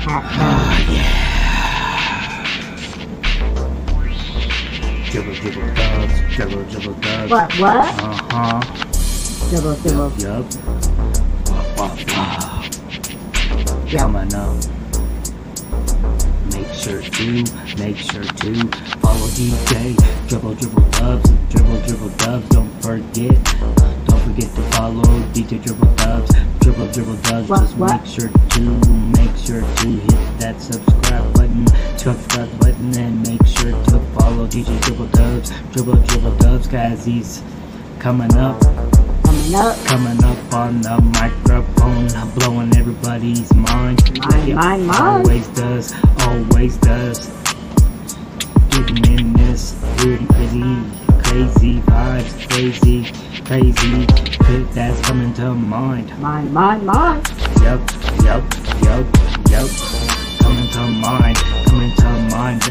Oh. What, what? Uh-huh. Yup. Coming up. Make sure to, make sure to follow DJ. Dribble, dribble, dubz. Dribble, dribble, dubz. Don't forget. Forget to follow DJ Dribble Dubz. Dribble, dribble, dubz. What, Just what? make sure to, make sure to hit that subscribe button. Subscribe button and make sure to follow DJ Dribble Dubz. Dribble, dribble, dubz, guys. He's coming up. Coming up. Coming up on the microphone, blowing everybody's mind. like it mind, mind. always does, always does. Getting in this weird, and crazy, crazy vibes, crazy, crazy. That's coming to mind. Mine, mine, mine. Yup, yup, yup, yup. Coming to mind, coming to mind.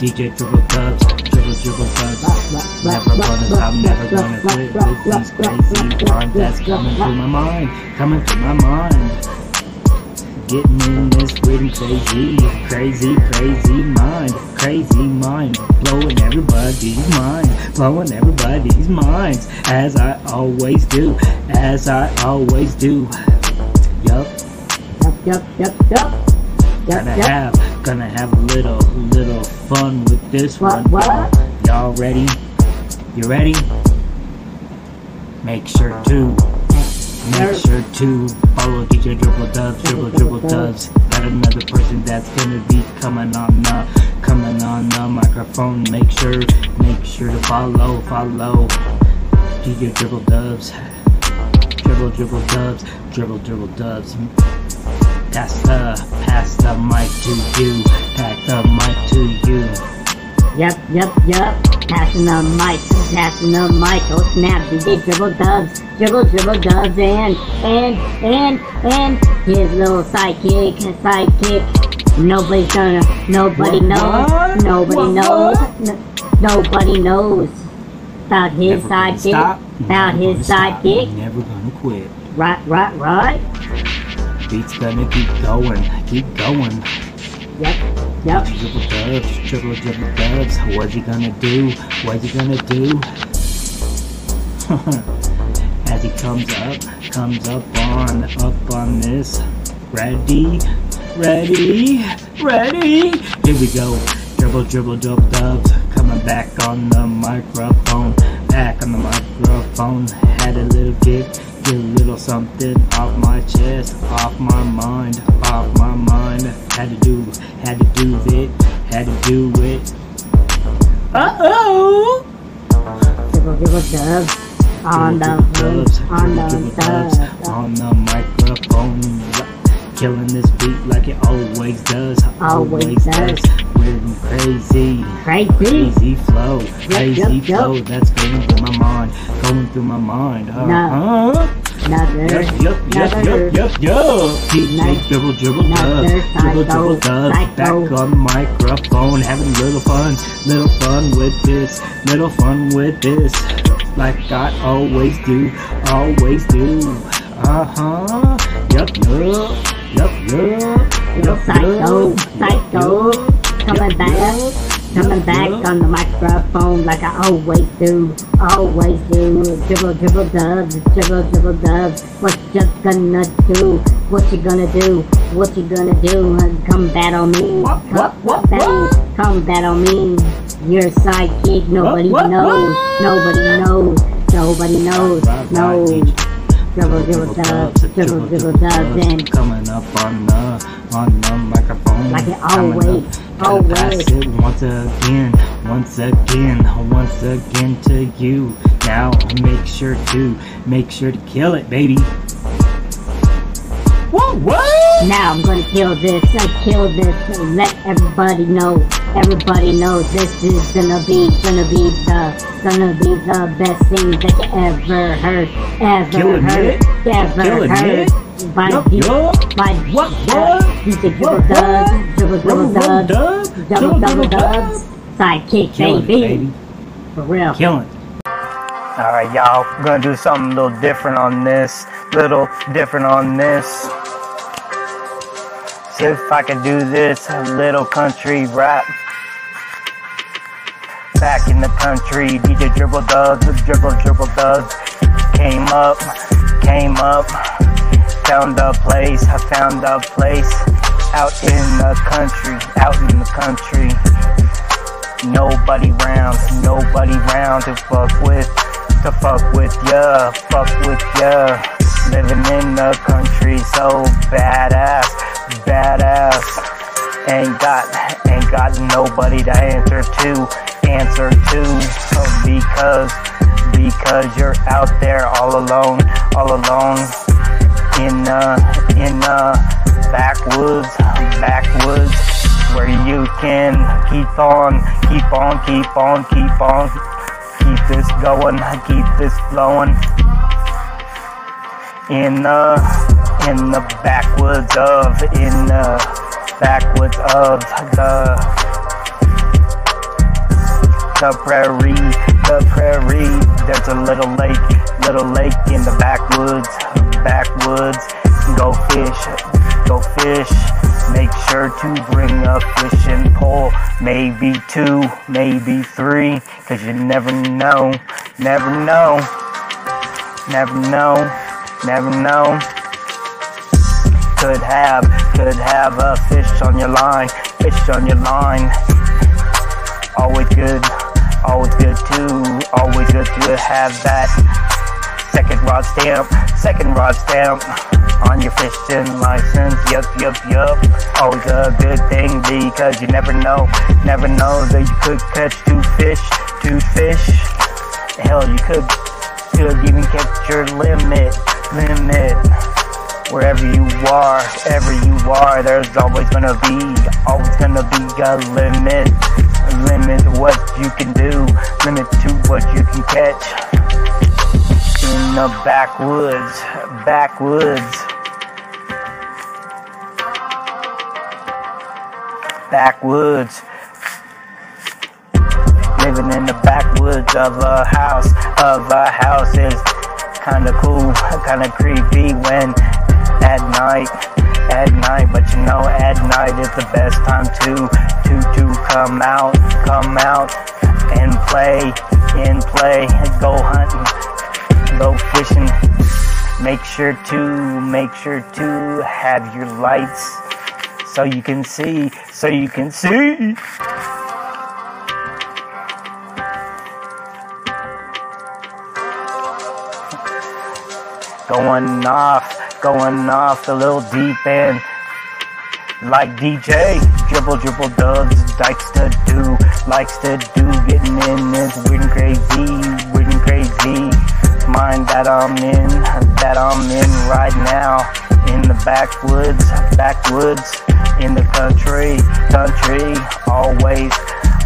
DJ Dribble Dubz, Dribble Dribble Dubz. Never gonna stop, never gonna quit with these crazy rhymes that's coming through my mind, coming through my mind. Getting in this and crazy, crazy, crazy mind, crazy mind, blowing everybody's mind, blowing everybody's minds, as I always do, as I always do. Yup, Yup, yup, yup, yup. Yup, gonna yup. have, gonna have a little, little fun with this What, one. what? Y'all ready? You ready? Make sure to, make sure to follow DJ Dribble Dubz, Dribble Dribble Dubz. Got another person that's gonna be coming on the, coming on the microphone. Make sure, make sure to follow, follow DJ Dribble Dubz. Dribble Dribble Dubz, Dribble Dribble Dubz. Pass the, pass the mic to you, pass the mic to you. Yup, yup, yup. Passing the mic, passing the mic. Oh snap, DJ dribble dubz, dribble, dribble dubz, and, and, and, and his little sidekick, sidekick. Nobody's gonna, nobody What, knows, nobody What, knows, n- nobody knows about his Never sidekick, about his gonna stop, sidekick. Never gonna quit. Right, right, right. Beats gonna keep going, keep going. Yep, yep. Dribble dribble dribble dubz. What's he gonna do? What's he gonna do? As he comes up, comes up on, up on this. Ready, ready, ready. Here we go. Dribble, dribble, dribble dubz. Coming back on the microphone. Back on the microphone. Had a little get, get a little something off my chest, off my mind, off my mind. Had to do, had to do it, had to do it. Uh oh. Dribble, dribble dubz. On the on the dubs. dubs, on the microphone, killing this beat like it always does, Always does. Weird and crazy, Crazy. crazy flow, crazy yep, yep. flow that's going through my mind, going through my mind. Uh huh. Another, yup, yup, another. yup, yup, yup. DJ Nice. dribble, dribble, dubz, dribble, dribble, dubz. Back on the microphone, having a little fun, little fun with this, little fun with this. Like I always do, always do. Uh huh. Yup, yup, yup, yup, Little yup, psycho, psycho, coming back, coming back on the microphone like I always do, always do. Dribble, dribble dubz, dribble, dribble dubz. What you gonna do? What you gonna do? What you gonna do? Come battle me, What, what, come battle, come battle me. You're a sidekick, nobody knows, nobody knows, nobody knows, no. DJ. Dribble, dubz, dribble, dribble dubz, and coming up on the on the microphone. Like it always, always. it once again, once again, once again to you. Now make sure to make sure to kill it, baby. Whoa, what? Now I'm gonna kill this, I kill this, let everybody know, everybody knows this is gonna be, gonna be the, gonna be the best thing that you ever heard, ever Killing heard, it? ever Killing heard. it? By, Yup, D- yup. by What, what? DJ Dribble What, Dubz, what? Dribble Dribble Double, Dubz, dub, Double Double Dubz, Sidekick Killing it, baby, baby. for real. Killing. Alright, y'all. We're gonna do something a little different on this. Little different on this. If I could do this little country rap. Back in the country, DJ Dribble Dubz, Dribble Dribble Dubz came up, came up, found a place, I found a place out in the country, out in the country. Nobody round, nobody round to fuck with, to fuck with ya, fuck with ya. Living in the country, so badass, badass. Ain't got, ain't got nobody to answer to, answer to. Because, because you're out there all alone, all alone. In, uh, in, backwoods, backwoods, where you can keep on, keep on, keep on, keep on, keep this going, keep this flowing in the in the backwoods of in the backwoods of the the prairie the prairie. There's a little lake little lake in the backwoods backwoods. Go fish go fish. Make sure to bring a fishing pole. Maybe two maybe three cause you never know never know never know Never know. Could have, could have a fish on your line, fish on your line. Always good, always good to, always good to have that second rod stamp, second rod stamp on your fishing license. Yup, yup, yup. Always a good thing because you never know, never know that you could catch two fish, two fish. Hell, you could, could even catch your limit limit. Wherever you are, ever you are, there's always gonna be, always gonna be a limit. Limit to what you can do, limit to what you can catch. In the backwoods, backwoods. Backwoods. Living in the backwoods of a house, of a house is kinda cool, kinda creepy when at night, at night. But you know, at night is the best time to to to come out, come out and play, and play, and go hunting, go fishing. Make sure to make sure to have your lights so you can see, so you can see. going off, going off the little deep end. Like DJ, dribble, dribble dubz, likes to do, likes to do, getting in this weird and crazy, weird and crazy. Mind that I'm in, that I'm in right now. In the backwoods, backwoods, in the country, country, always,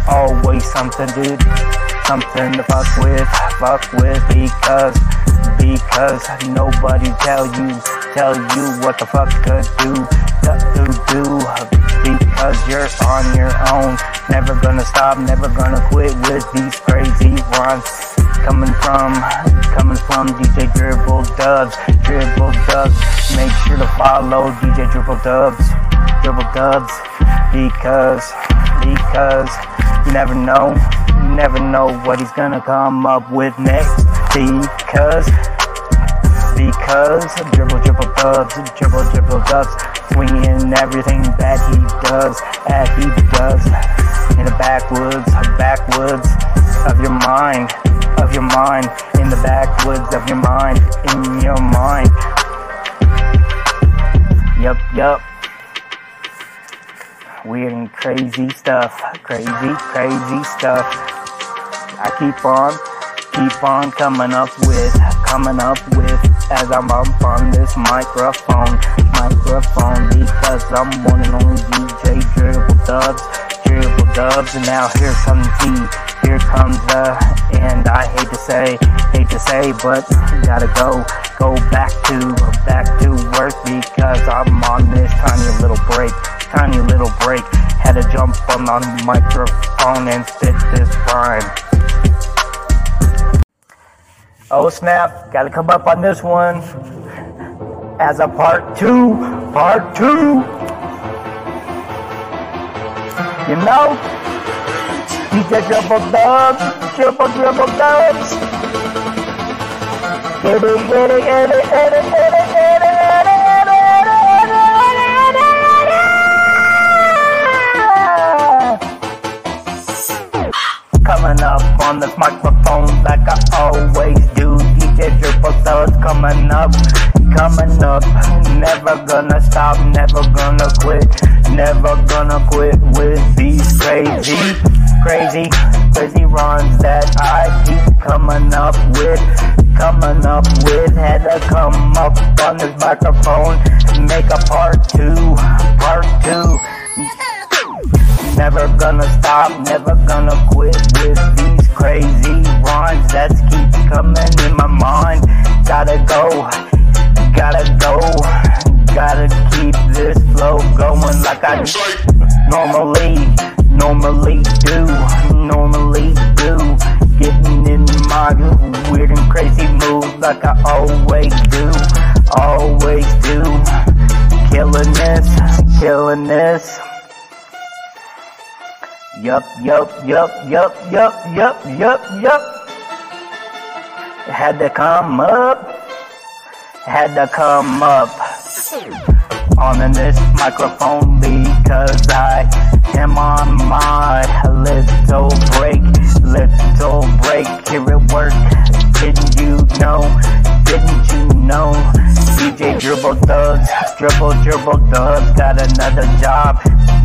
always something, dude. Something to fuck with, fuck with, because because nobody tell you tell you what the fuck to do to do because you're on your own never gonna stop never gonna quit with these crazy runs coming from coming from DJ Dribble Dubz Dribble Dubz make sure to follow DJ Dribble Dubz Dribble Dubz because because you never know never know what he's gonna come up with next because because dribble dribble dubz, dribble dribble dubz, swinging everything that he does, that he does in the backwoods, backwoods of your mind, of your mind, in the backwoods of your mind, in your mind. Yup, yup. Weird and crazy stuff, crazy, crazy stuff. I keep on, keep on coming up with, coming up with as I'm up on this microphone, microphone because I'm one and only DJ Dribble Dubz, Dribble Dubz, and now here comes he, here comes the, and I hate to say, hate to say, but gotta go, go back to, back to work because I'm on this tiny little break, tiny little break. Had to jump on the microphone and spit this rhyme. Oh snap, gotta come up on this one as a part two, part two. You know, DJ Triple Dubs, Triple Triple Dubs. Get it, get it, get it, get it, get it. Make a part two, part two. Never gonna stop, never gonna quit with these crazy rhymes that keep coming in my mind. Gotta go, gotta go, gotta keep this flow going like I normally, normally do, normally do. Getting in my weird and crazy mood like I always always do. Killing this, killing this. Yup, yup, yup, yup, yup, yup, yup, yup. Had to come up, had to come up on this microphone because I am on my little break, little break. Here at work, didn't you know? Didn't you know? DJ Dribble Thugs, Dribble Dribble Thugs got another job,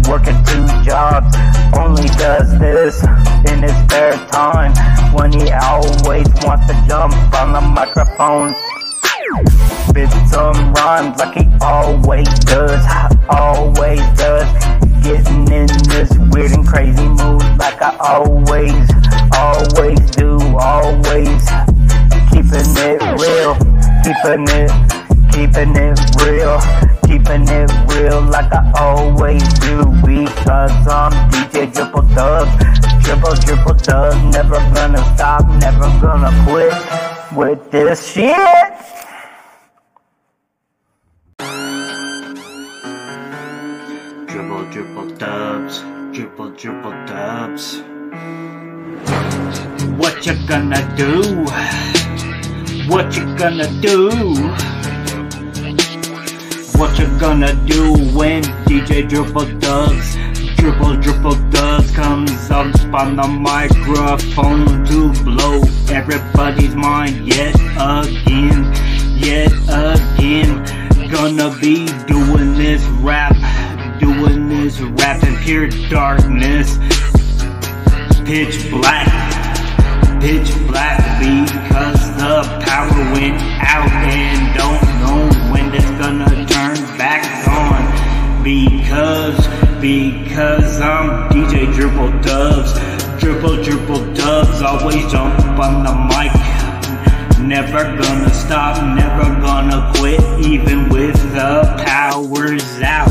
working two jobs. Only does this in his spare time when he always wants to jump on the microphone. Spit some rhymes like he always does, always does. Getting in this weird and crazy mood like I always, keeping it, keeping it real, keeping it real like I always do. Because I'm DJ Triple Dub, Triple Triple Dub. Never gonna stop, never gonna quit with this shit. Dribble, dribble dubz, dribble, dribble dubz. What you gonna do? What you gonna do? What you gonna do when DJ Dribble Dubz, Dribble Dribble Dubz comes up on the microphone to blow everybody's mind yet again, yet again. Gonna be doing this rap, doing this rap in pure darkness, pitch black, pitch black because went out and don't know when it's gonna turn back on. Because because I'm DJ Dribble Dubz. Dribble Dribble Dubz always jump on the mic. Never gonna stop, never gonna quit even with the powers out.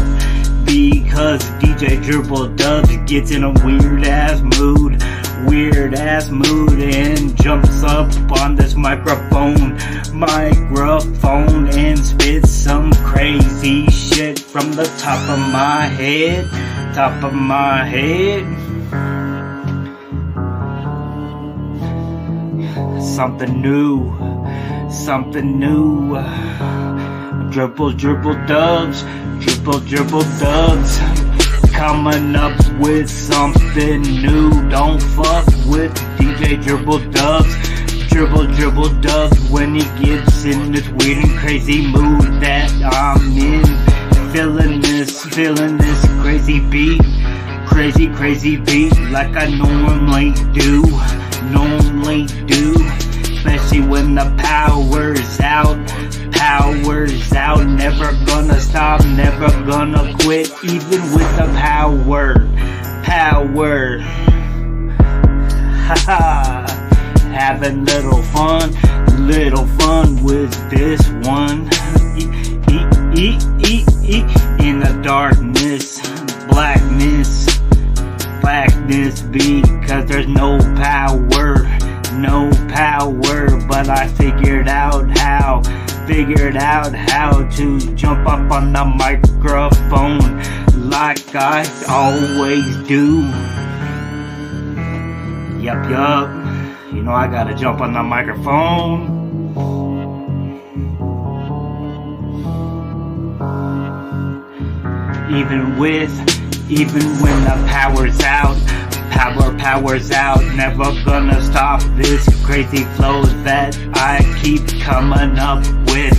Because DJ Dribble Dubz gets in a weird ass mood, weird ass mood, and jumps up on this microphone, microphone, and spits some crazy shit from the top of my head, top of my head. Something new, something new. Dribble, dribble dubz, dribble, dribble dubz. Coming up with something new. Don't fuck with DJ Dribble Dubz. Dribble, dribble dubz when he gets in this weird and crazy mood that I'm in. Feeling this, feeling this crazy beat. Crazy, crazy beat like I normally do. Normally do. Especially when the power's out. Power's out. Never gonna stop. Never gonna quit. Even with the power. Power. Having little fun. Little fun with this one. Eat, eat, eat. In the darkness. Blackness blackness because there's no power, power. But I figured out how, figured out how to jump up on the microphone like I always do. Yup, yup. You know I gotta jump on the microphone. Even with, even when the power's out, power powers out. Never gonna stop this crazy flow that I keep coming up with,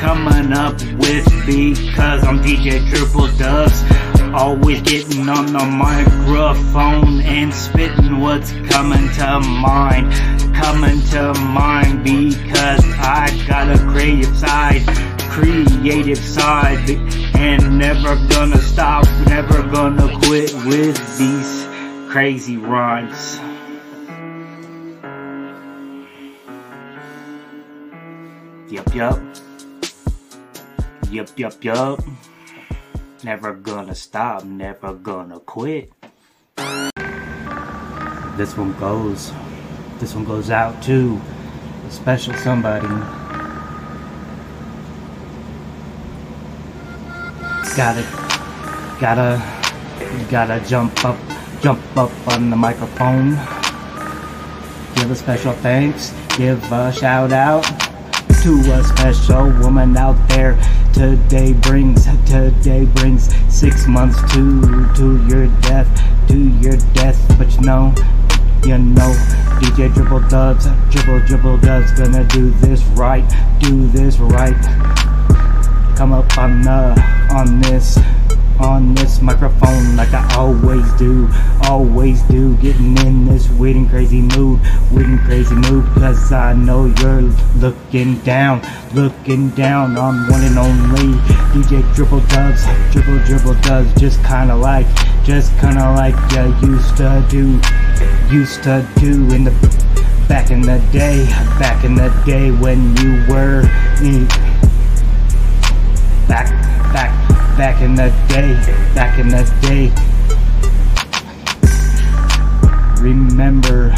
coming up with because I'm DJ Triple Dubs. Always getting on the microphone and spitting what's coming to mind, coming to mind because I got a creative side, creative side, and never gonna stop, never gonna quit with these crazy rhymes. Yup, yup. Yup, yup, yup. Never gonna stop, never gonna quit. This one goes. This one goes out to a special somebody. Gotta, gotta, gotta jump up, jump up on the microphone. Give a special thanks, give a shout out to a special woman out there. Today brings, today brings six months to, to your death, to your death. But you know, you know, DJ Dribble Dubz, Dribble Dribble Dubz, gonna do this right, do this right. Come up on the, on this, on this microphone like I always do, always do. Getting in this weird and crazy mood, weird and crazy mood, cause I know you're looking down, looking down on one and only DJ Dribble Dubz, Dribble Dribble Dubz, just kinda like, just kinda like you used to do, used to do in the back in the day, back in the day when you were in, back, back, in the day, back in the day. Remember,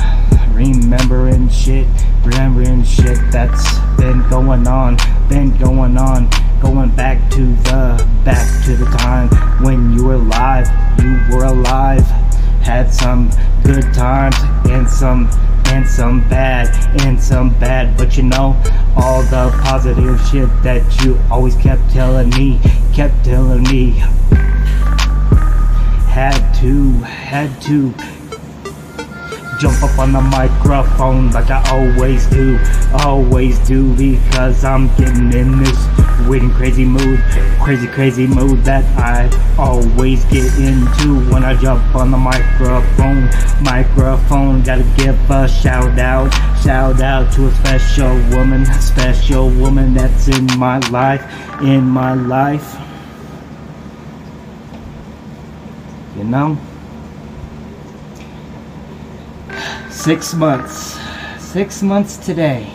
remembering shit, remembering shit that's been going on, been going on, going back to the, back to the time when you were alive, you were alive, had some good times and some and some bad, and some bad. But you know, all the positive shit that you always kept telling me, kept telling me. Had to, had to jump up on the microphone like I always do, always do because I'm getting in this weird crazy mood, crazy crazy mood that I always get into when I jump on the microphone, microphone, gotta give a shout out, shout out to a special woman, special woman that's in my life, in my life, you know? Six months. Six months today.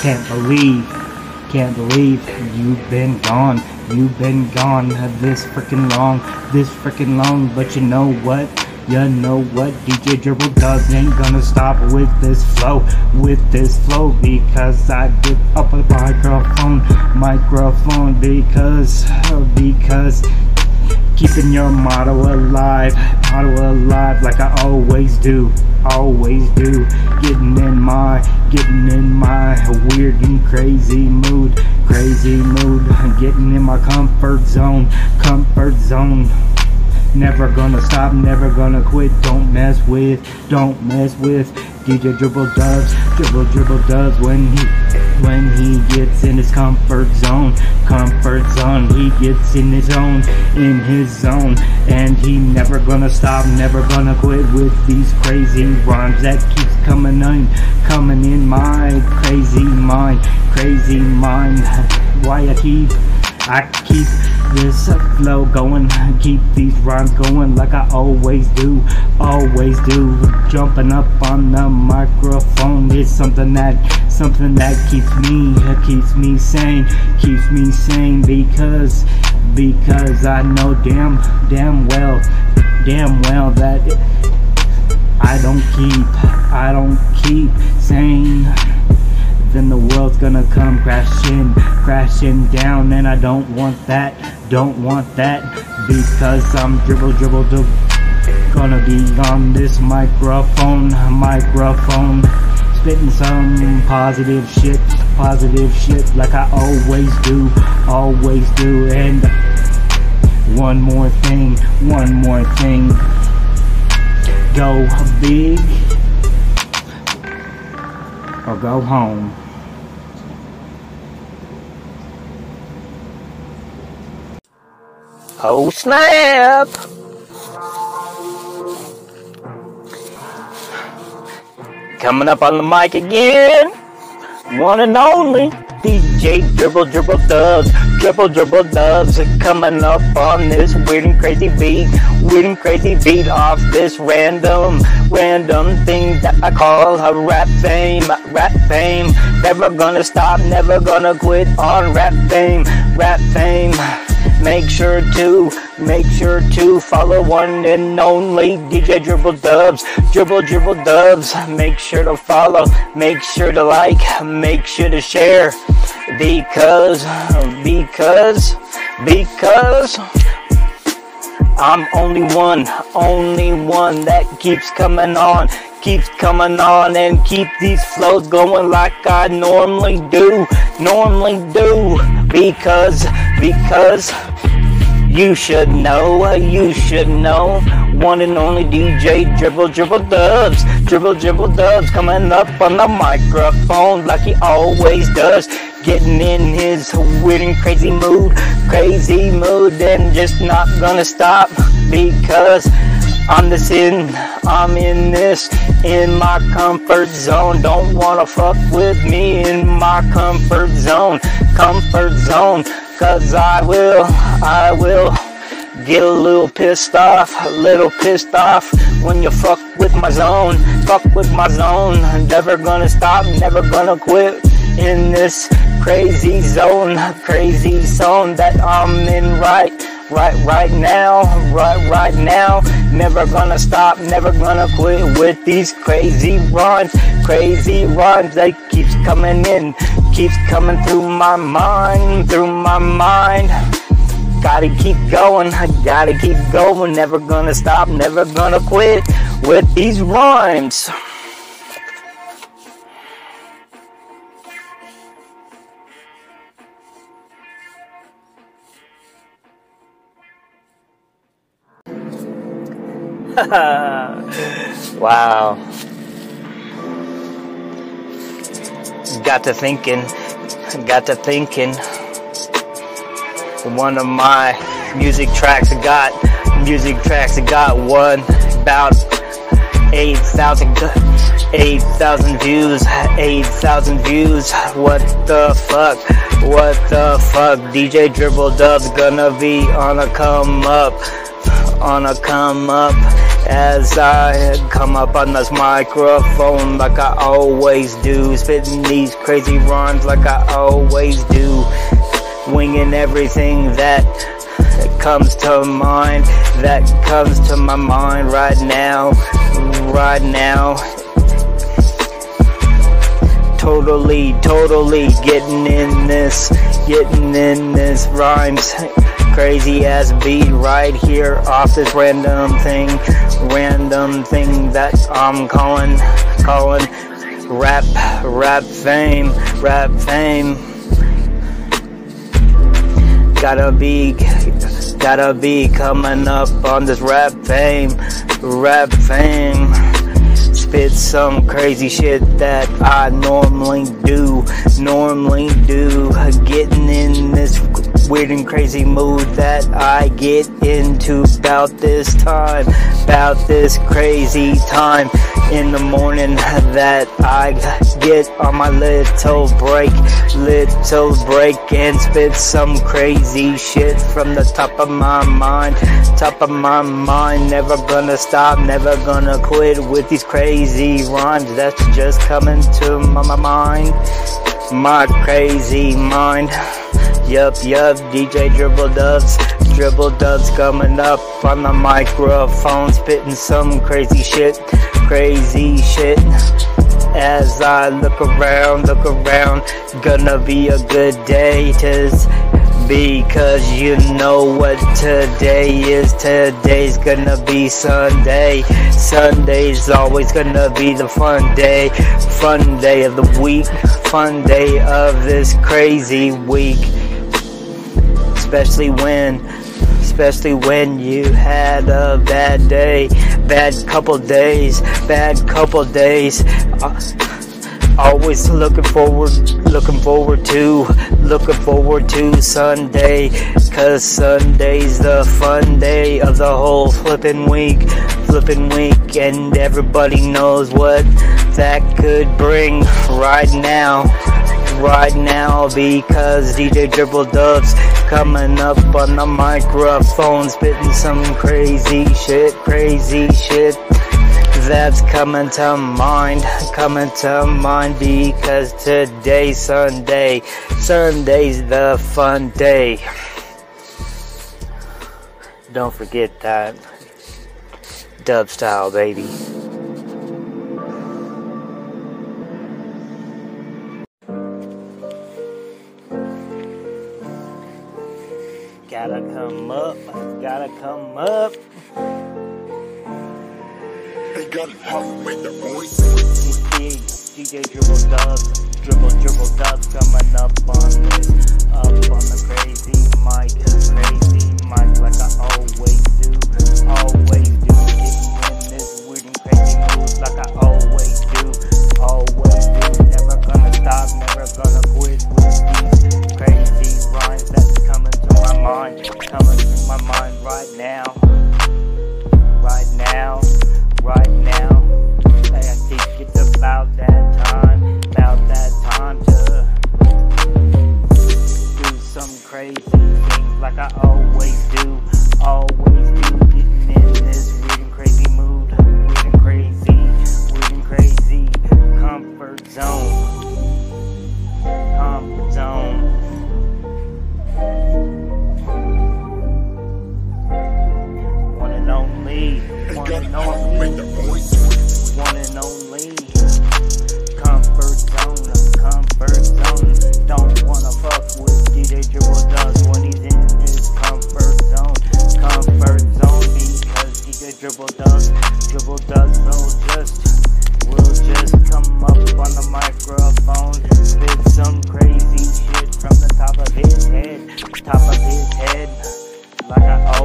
Can't believe, can't believe you've been gone. You've been gone this freaking long, this freaking long. But you know what? You know what? DJ Dribble Dubz ain't gonna stop with this flow, with this flow because I get up a microphone, microphone because, because keeping your motto alive, motto alive like I always do, always do. Getting in my, getting in my weird and crazy mood, crazy mood. Getting in my comfort zone, comfort zone. Never gonna stop, never gonna quit. Don't mess with, don't mess with DJ Dribble Dubz, Dribble Dribble Dubz when he when he gets in his comfort zone, comfort zone. He gets in his own, in his zone, and he never gonna stop, never gonna quit with these crazy rhymes that keeps coming in, coming in my crazy mind, crazy mind. Why I keep, I keep this flow going, I keep these rhymes going like I always do, always do. Jumping up on the microphone is something that, something that keeps me, keeps me sane, keeps me sane because, because I know damn, damn well, damn well that I don't keep, I don't keep sane. Then the world's gonna come crashing, crashing down, and I don't want that, don't want that, because I'm dribble, dribble, dribble. Gonna be on this microphone, microphone, spitting some positive shit, positive shit, like I always do, always do, and one more thing, one more thing. Go big or go home. Oh snap! Coming up on the mic again, one and only DJ Dribble Dribble Dubz, Dribble Dribble Dubz, coming up on this weird and crazy beat, weird and crazy beat off this random, random thing that I call a rap fame, rap fame. Never gonna stop, never gonna quit on rap fame, rap fame. Make sure to, make sure to follow one and only DJ Dribble Dubz, Dribble Dribble Dubz. Make sure to follow, make sure to like, make sure to share. Because, because, because I'm only one, only one that keeps coming on, keeps coming on and keep these flows going like I normally do, normally do. Because, because you should know, you should know. One and only DJ Dribble Dribble Dubz, Dribble Dribble Dubz coming up on the microphone like he always does. Getting in his and crazy mood, crazy mood, and just not gonna stop because I'm this in, I'm in this, in my comfort zone. Don't wanna fuck with me in my comfort zone, comfort zone. Cause I will, I will get a little pissed off, a little pissed off when you fuck with my zone, fuck with my zone. Never gonna stop, never gonna quit in this crazy zone, crazy zone that I'm in right, right, right now, right, right now. Never gonna stop, never gonna quit with these crazy rhymes, crazy rhymes that keeps coming in, keeps coming through my mind, through my mind. Gotta keep going, I gotta keep going, never gonna stop, never gonna quit with these rhymes. wow. Got to thinking, got to thinking. One of my music tracks I got, music tracks I got one about 8,000 8,000 views, 8,000 views. What the fuck? What the fuck? DJ Dribble Dub's gonna be on a come up, on a come up as I come up on this microphone like I always do, spitting these crazy rhymes like I always do, winging everything that comes to mind, that comes to my mind right now, right now. Totally, totally getting in this, getting in this rhymes crazy ass beat right here off this random thing, random thing that I'm calling, calling rap, rap fame, rap fame. Gotta be, gotta be coming up on this rap fame, rap fame. Spit some crazy shit that I normally do, normally do. Getting in this weird and crazy mood that I get into about this time, about this crazy time in the morning that I get on my little break, little break and spit some crazy shit from the top of my mind, top of my mind. Never gonna stop, never gonna quit with these crazy rhymes that's just coming to my mind, my crazy mind. Yup, yup, DJ Dribble Dubz, Dribble Dubz coming up on the microphone, spitting some crazy shit, crazy shit. as I look around, look around. Gonna be a good day to because you know what today is. Today's gonna be Sunday. Sunday's always gonna be the fun day. Fun day of the week. Fun day of this crazy week. Especially when especially when you had a bad day, bad couple days, bad couple days. Uh, always looking forward, looking forward to, looking forward to Sunday, cause Sunday's the fun day of the whole flipping week, flipping week, and everybody knows what that could bring right now right now because DJ Dribble Dubz coming up on the microphone spitting some crazy shit, crazy shit that's coming to mind, coming to mind because today's Sunday, Sunday's the fun day. Don't forget that dub style, baby. Gotta come up. They got it hard with the voice. DJ, DJ Dribble Dubz, Dribble Dribble Dubz coming up on this, up on the crazy mic, crazy mic like I always do, always do, getting in this weird and crazy mood like I always do, always do, gonna stop, never gonna quit with these crazy rhymes that's coming to my mind, coming to my mind right now, right now right now.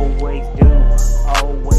Always do, always